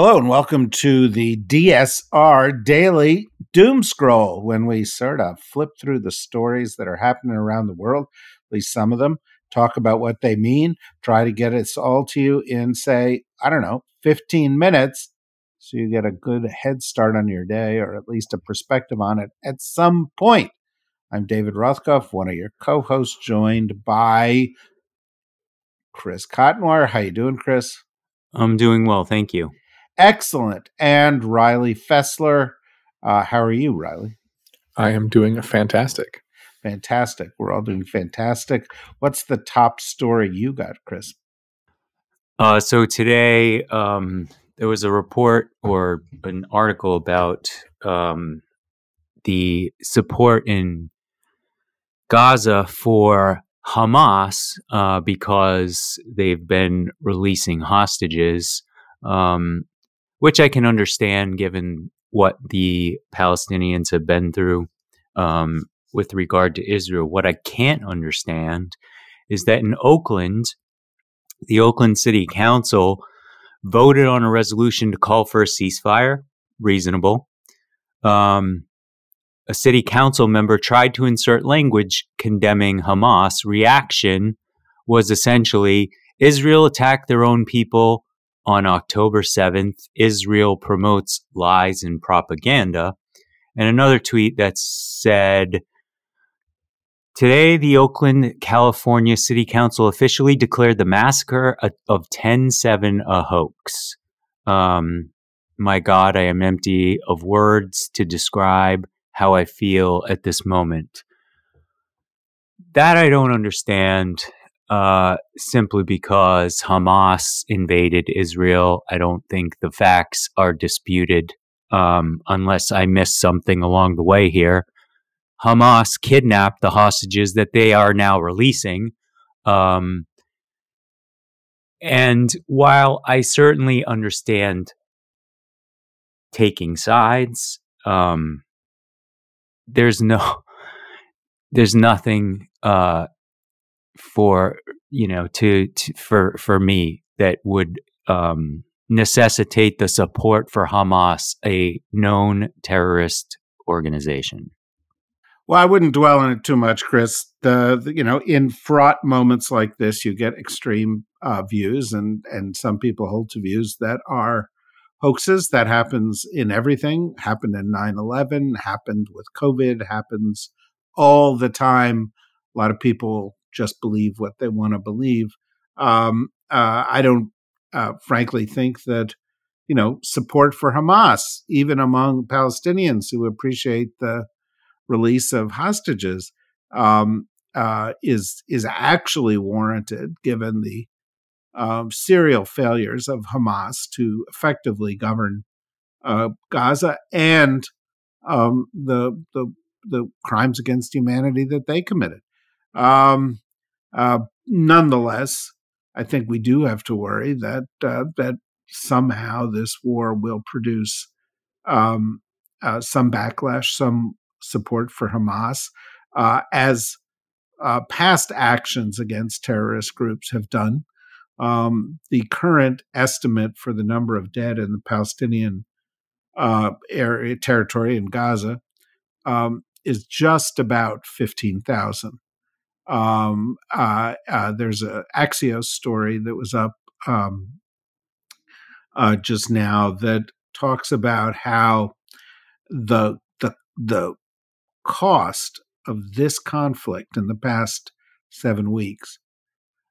Hello and welcome to the DSR Daily Doom Scroll. When we sort of flip through the stories that are happening around the world, at least some of them, talk about what they mean, try to get it all to you in, say, I don't know, 15 minutes, so you get a good head start on your day or at least a perspective on it at some point. I'm David Rothkopf, one of your co-hosts, joined by Chris Cotnoir. How you doing, Chris? I'm doing well, thank you. Excellent. And Riley Fessler. Uh, how are you, Riley? I am doing fantastic. Fantastic. We're all doing fantastic. What's the top story you got, Chris? Uh, so today um, there was a report or an article about um, the support in Gaza for Hamas uh, because they've been releasing hostages. Um, which I can understand given what the Palestinians have been through um, with regard to Israel. What I can't understand is that in Oakland, the Oakland City Council voted on a resolution to call for a ceasefire. Reasonable. Um, a city council member tried to insert language condemning Hamas. Reaction was essentially Israel attacked their own people on October 7th, Israel promotes lies and propaganda. And another tweet that said, Today, the Oakland, California City Council officially declared the massacre of 10 7 a hoax. Um, my God, I am empty of words to describe how I feel at this moment. That I don't understand uh, simply because Hamas invaded Israel. I don't think the facts are disputed, um, unless I missed something along the way here. Hamas kidnapped the hostages that they are now releasing. Um, and while I certainly understand taking sides, um, there's no, there's nothing uh, for you know to, to for for me that would um, necessitate the support for Hamas, a known terrorist organization. Well, I wouldn't dwell on it too much, Chris. The, the you know, in fraught moments like this, you get extreme uh, views, and and some people hold to views that are hoaxes. That happens in everything. Happened in 9-11, Happened with COVID. Happens all the time. A lot of people just believe what they want to believe. Um, uh, I don't, uh, frankly, think that you know support for Hamas, even among Palestinians who appreciate the release of hostages, um, uh, is is actually warranted given the um, serial failures of Hamas to effectively govern uh, Gaza and um, the the the crimes against humanity that they committed. Um, uh, nonetheless, I think we do have to worry that uh, that somehow this war will produce um, uh, some backlash, some support for Hamas, uh, as uh, past actions against terrorist groups have done. Um, the current estimate for the number of dead in the Palestinian uh, area territory in Gaza um, is just about fifteen thousand. Um, uh, uh, there's a Axios story that was up um, uh, just now that talks about how the the the cost of this conflict in the past seven weeks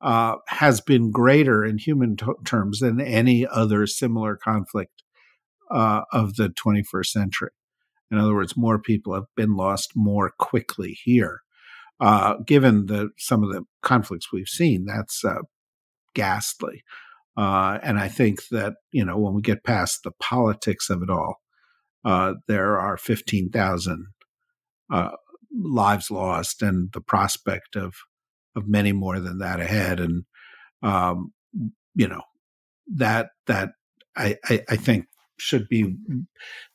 uh, has been greater in human t- terms than any other similar conflict uh, of the 21st century. In other words, more people have been lost more quickly here. Uh, given the some of the conflicts we've seen, that's uh, ghastly. Uh, and I think that you know when we get past the politics of it all, uh, there are 15,000 uh, lives lost and the prospect of of many more than that ahead. And um, you know that that I, I, I think should be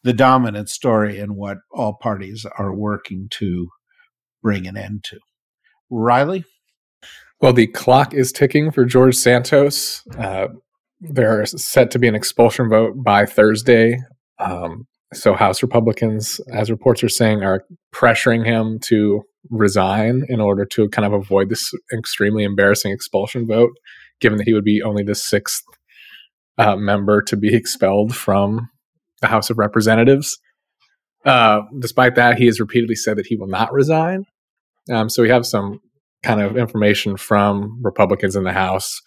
the dominant story in what all parties are working to bring an end to. Riley? Well, the clock is ticking for George Santos. Uh, there is set to be an expulsion vote by Thursday. Um, so, House Republicans, as reports are saying, are pressuring him to resign in order to kind of avoid this extremely embarrassing expulsion vote, given that he would be only the sixth uh, member to be expelled from the House of Representatives. Uh, despite that, he has repeatedly said that he will not resign. Um, so we have some kind of information from Republicans in the House.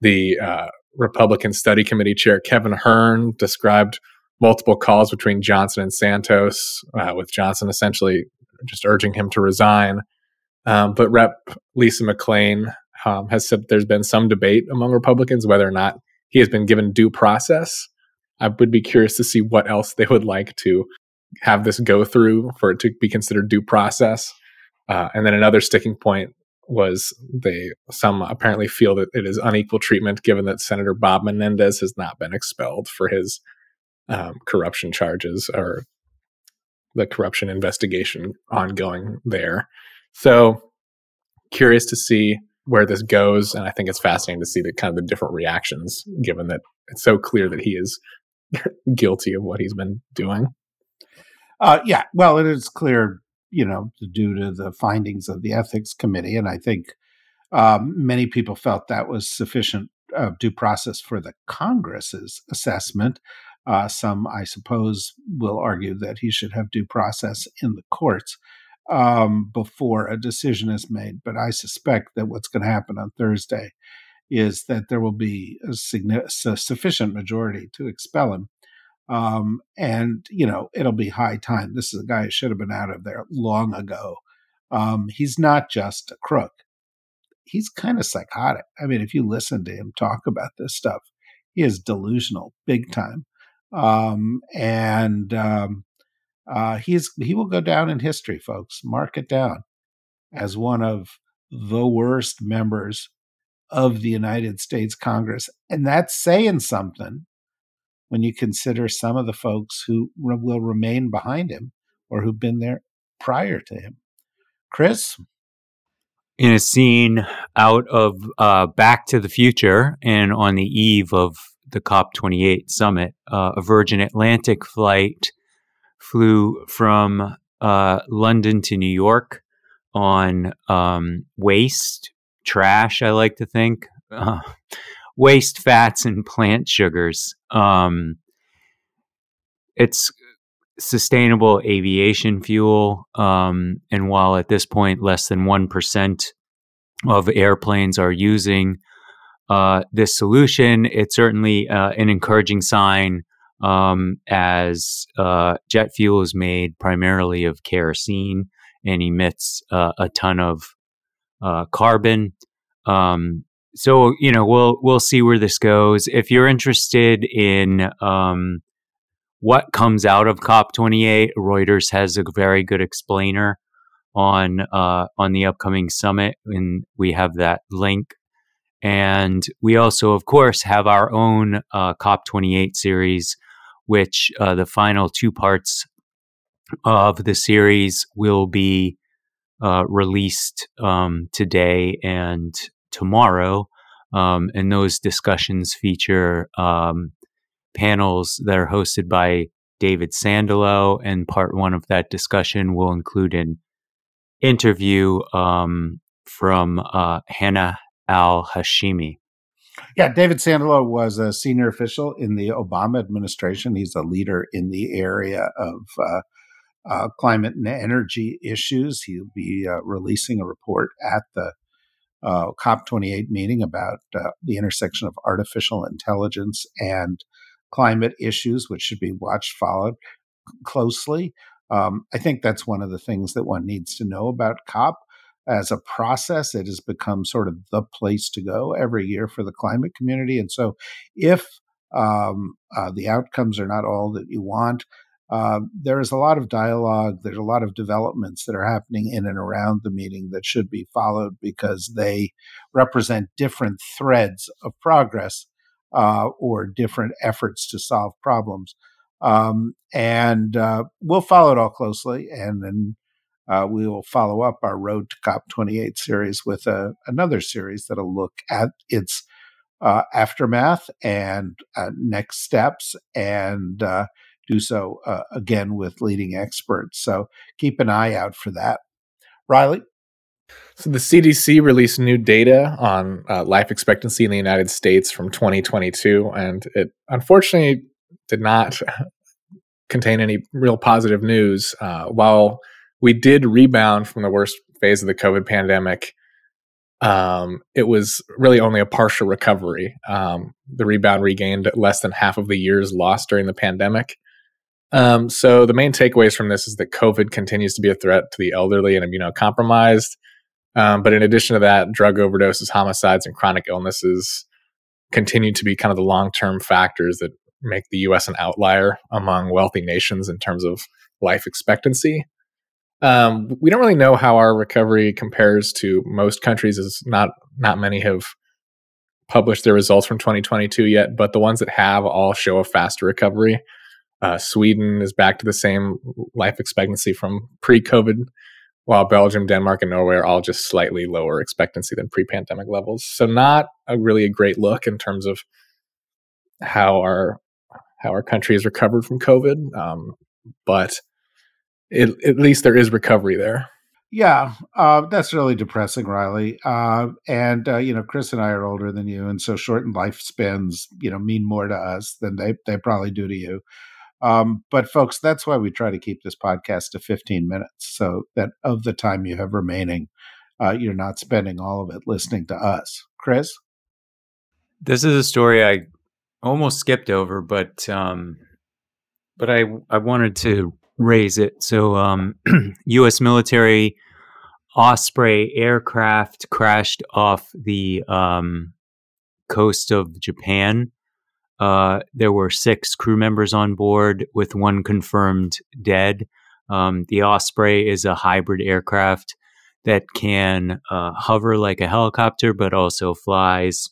The uh, Republican Study Committee Chair Kevin Hern described multiple calls between Johnson and Santos, uh, with Johnson essentially just urging him to resign. Um, but Rep. Lisa McClain um, has said there's been some debate among Republicans whether or not he has been given due process. I would be curious to see what else they would like to have this go through for it to be considered due process. Uh, and then another sticking point was they some apparently feel that it is unequal treatment given that Senator Bob Menendez has not been expelled for his um, corruption charges or the corruption investigation ongoing there. So curious to see where this goes, and I think it's fascinating to see the kind of the different reactions, given that it's so clear that he is guilty of what he's been doing. Uh, yeah, well, it is clear, you know, due to the findings of the ethics committee, and I think um, many people felt that was sufficient uh, due process for the Congress's assessment. Uh, some, I suppose, will argue that he should have due process in the courts um, before a decision is made. But I suspect that what's going to happen on Thursday is that there will be a, a sufficient majority to expel him. Um, and, you know, it'll be high time. This is a guy who should have been out of there long ago. Um, he's not just a crook. He's kind of psychotic. I mean, if you listen to him talk about this stuff, he is delusional big time. Um, and um, uh, he will go down in history, folks. Mark it down as one of the worst members of the United States Congress, and that's saying something when you consider some of the folks who re- will remain behind him or who've been there prior to him. Chris, in a scene out of uh, Back to the Future and on the eve of the COP28 summit, uh, a Virgin Atlantic flight flew from uh, London to New York on um, waste, trash, I like to think, uh, waste fats and plant sugars. Um, it's sustainable aviation fuel. Um, and while at this point less than 1% of airplanes are using uh, this solution, it's certainly uh, an encouraging sign um, as uh, jet fuel is made primarily of kerosene and emits uh, a ton of uh, carbon. Um, so you know we'll we'll see where this goes. If you're interested in um, what comes out of COP28, Reuters has a very good explainer on uh, on the upcoming summit, and we have that link. And we also, of course, have our own uh, COP28 series which uh, the final two parts of the series will be uh, released um, today and tomorrow. Um, and those discussions feature um, panels that are hosted by David Sandalow. And part one of that discussion will include an interview um, from uh, Hannah Al Hashimi. Yeah, David Sandalow was a senior official in the Obama administration. He's a leader in the area of uh, uh, climate and energy issues. He'll be uh, releasing a report at the uh, COP28 meeting about uh, the intersection of artificial intelligence and climate issues, which should be watched, followed closely. Um, I think that's one of the things that one needs to know about COP as a process. It has become sort of the place to go every year for the climate community. And so, if um, uh, the outcomes are not all that you want, uh, there is a lot of dialogue. There's a lot of developments that are happening in and around the meeting that should be followed because they represent different threads of progress uh, or different efforts to solve problems. Um, and uh, we'll follow it all closely, and then uh, we will follow up our Road to COP28 series with a, uh, another series that'll look at its uh, aftermath and next steps, and do so again with leading experts. So keep an eye out for that. Riley? So the CDC released new data on uh, life expectancy in the United States from 2022, and it unfortunately did not contain any real positive news. Uh, while we did rebound from the worst phase of the COVID pandemic, um, it was really only a partial recovery. Um, the rebound regained less than half of the years lost during the pandemic. Um, so the main takeaways from this is that COVID continues to be a threat to the elderly and immunocompromised. Um, but in addition to that, drug overdoses, homicides, and chronic illnesses continue to be kind of the long term factors that make the US an outlier among wealthy nations in terms of life expectancy. Um, we don't really know how our recovery compares to most countries, as not not many have published their results from 2022 yet, but the ones that have all show a faster recovery. Uh, Sweden is back to the same life expectancy from pre-COVID, while Belgium, Denmark, and Norway are all just slightly lower expectancy than pre-pandemic levels. So not a really a great look in terms of how our how our country has recovered from COVID. Um, but it, at least there is recovery there. Yeah, uh, that's really depressing, Riley. Uh, and uh, you know, Chris and I are older than you, and so shortened lifespans, you know, mean more to us than they they probably do to you. Um, but folks, that's why we try to keep this podcast to 15 minutes, so that of the time you have remaining, uh, you're not spending all of it listening to us. Chris, this is a story I almost skipped over, but um, but I I wanted to raise it. So, um, U.S. military Osprey aircraft crashed off the um, coast of Japan. Uh, there were six crew members on board, with one confirmed dead. Um, the Osprey is a hybrid aircraft that can uh, hover like a helicopter, but also flies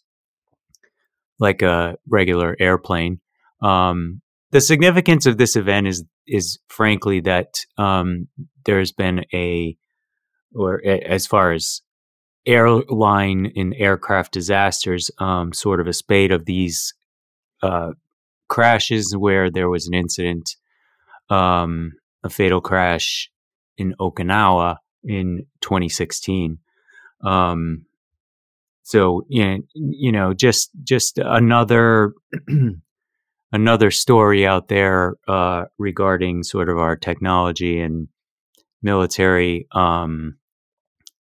like a regular airplane. Um, the significance of this event is is frankly that um, there's been a or a, as far as airline and aircraft disasters, um, sort of a spate of these uh, crashes where there was an incident, um, a fatal crash in Okinawa in 2016. Um, so you know, just just another another story out there uh, regarding sort of our technology and military. Um,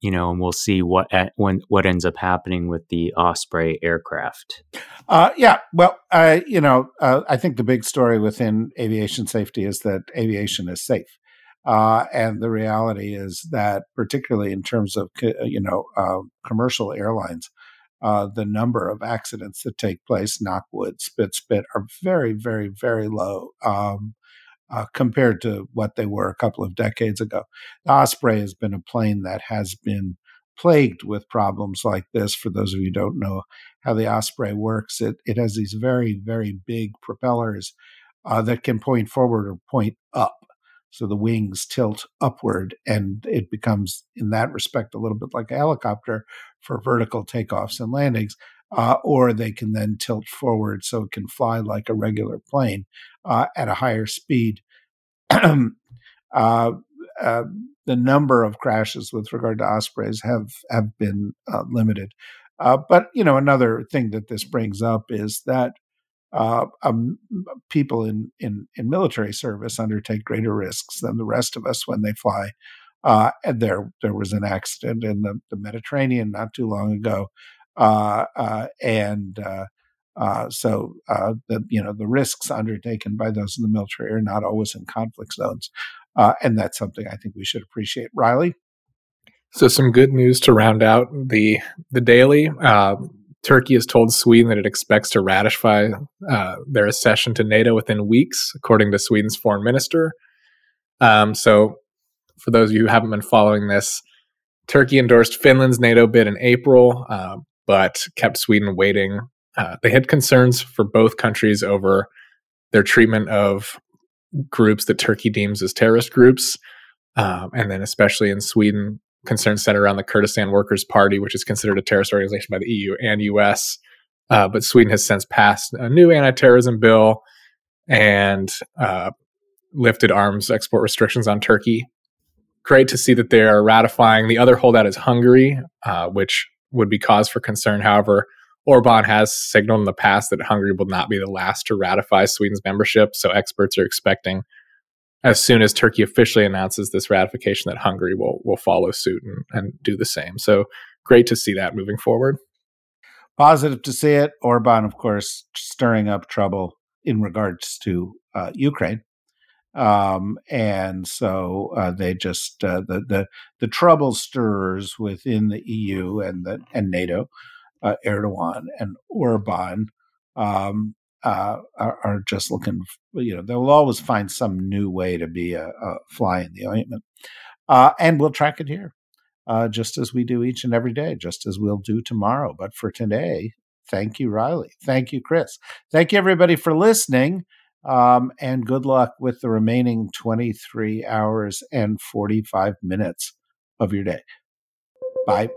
you know, and we'll see what at, when what ends up happening with the Osprey aircraft. Uh, yeah, well, uh, you know, uh, I think the big story within aviation safety is that aviation is safe. Uh, and the reality is that, particularly in terms of you know uh, commercial airlines, uh, the number of accidents that take place, knockwood, spit, spit, are very, very, very low um, uh, compared to what they were a couple of decades ago. The Osprey has been a plane that has been plagued with problems like this. For those of you who don't know how the Osprey works, it, it has these very, very big propellers uh, that can point forward or point up. So the wings tilt upward, and it becomes, in that respect, a little bit like a helicopter for vertical takeoffs and landings. Uh, or they can then tilt forward so it can fly like a regular plane uh, at a higher speed. uh, uh, the number of crashes with regard to ospreys have have been uh, limited. Uh, but you know, another thing that this brings up is that um, people in, in in military service undertake greater risks than the rest of us when they fly. Uh, and there there was an accident in the, the Mediterranean not too long ago, uh, uh, and uh, so the you know the risks undertaken by those in the military are not always in conflict zones, and that's something I think we should appreciate. Riley. So some good news to round out the the daily. Uh, Turkey has told Sweden that it expects to ratify uh, their accession to NATO within weeks, according to Sweden's foreign minister. Um, so, for those of you who haven't been following this, Turkey endorsed Finland's NATO bid in April, uh, but kept Sweden waiting. Uh, they had concerns for both countries over their treatment of groups that Turkey deems as terrorist groups. Um, and then, especially in Sweden, concerns centered around the Kurdistan Workers' Party, which is considered a terrorist organization by the EU and US. Uh, but Sweden has since passed a new anti terrorism bill and uh, lifted arms export restrictions on Turkey. Great to see that they are ratifying. The other holdout is Hungary, uh, which would be cause for concern. However, Orban has signaled in the past that Hungary will not be the last to ratify Sweden's membership. So experts are expecting as soon as Turkey officially announces this ratification that Hungary will will follow suit and, and do the same. So great to see that moving forward. Positive to see it. Orban, of course, stirring up trouble in regards to uh, Ukraine. Um, and so uh, they just uh, the the the trouble stirrers within the EU and the and NATO, uh, Erdogan and Orban, um, uh, are, are, just looking, you know, they'll always find some new way to be a, a fly in the ointment. Uh, and we'll track it here, uh, just as we do each and every day, just as we'll do tomorrow. But for today, thank you, Riley. Thank you, Chris. Thank you, everybody, for listening. Um, and good luck with the remaining 23 hours and 45 minutes of your day. Bye.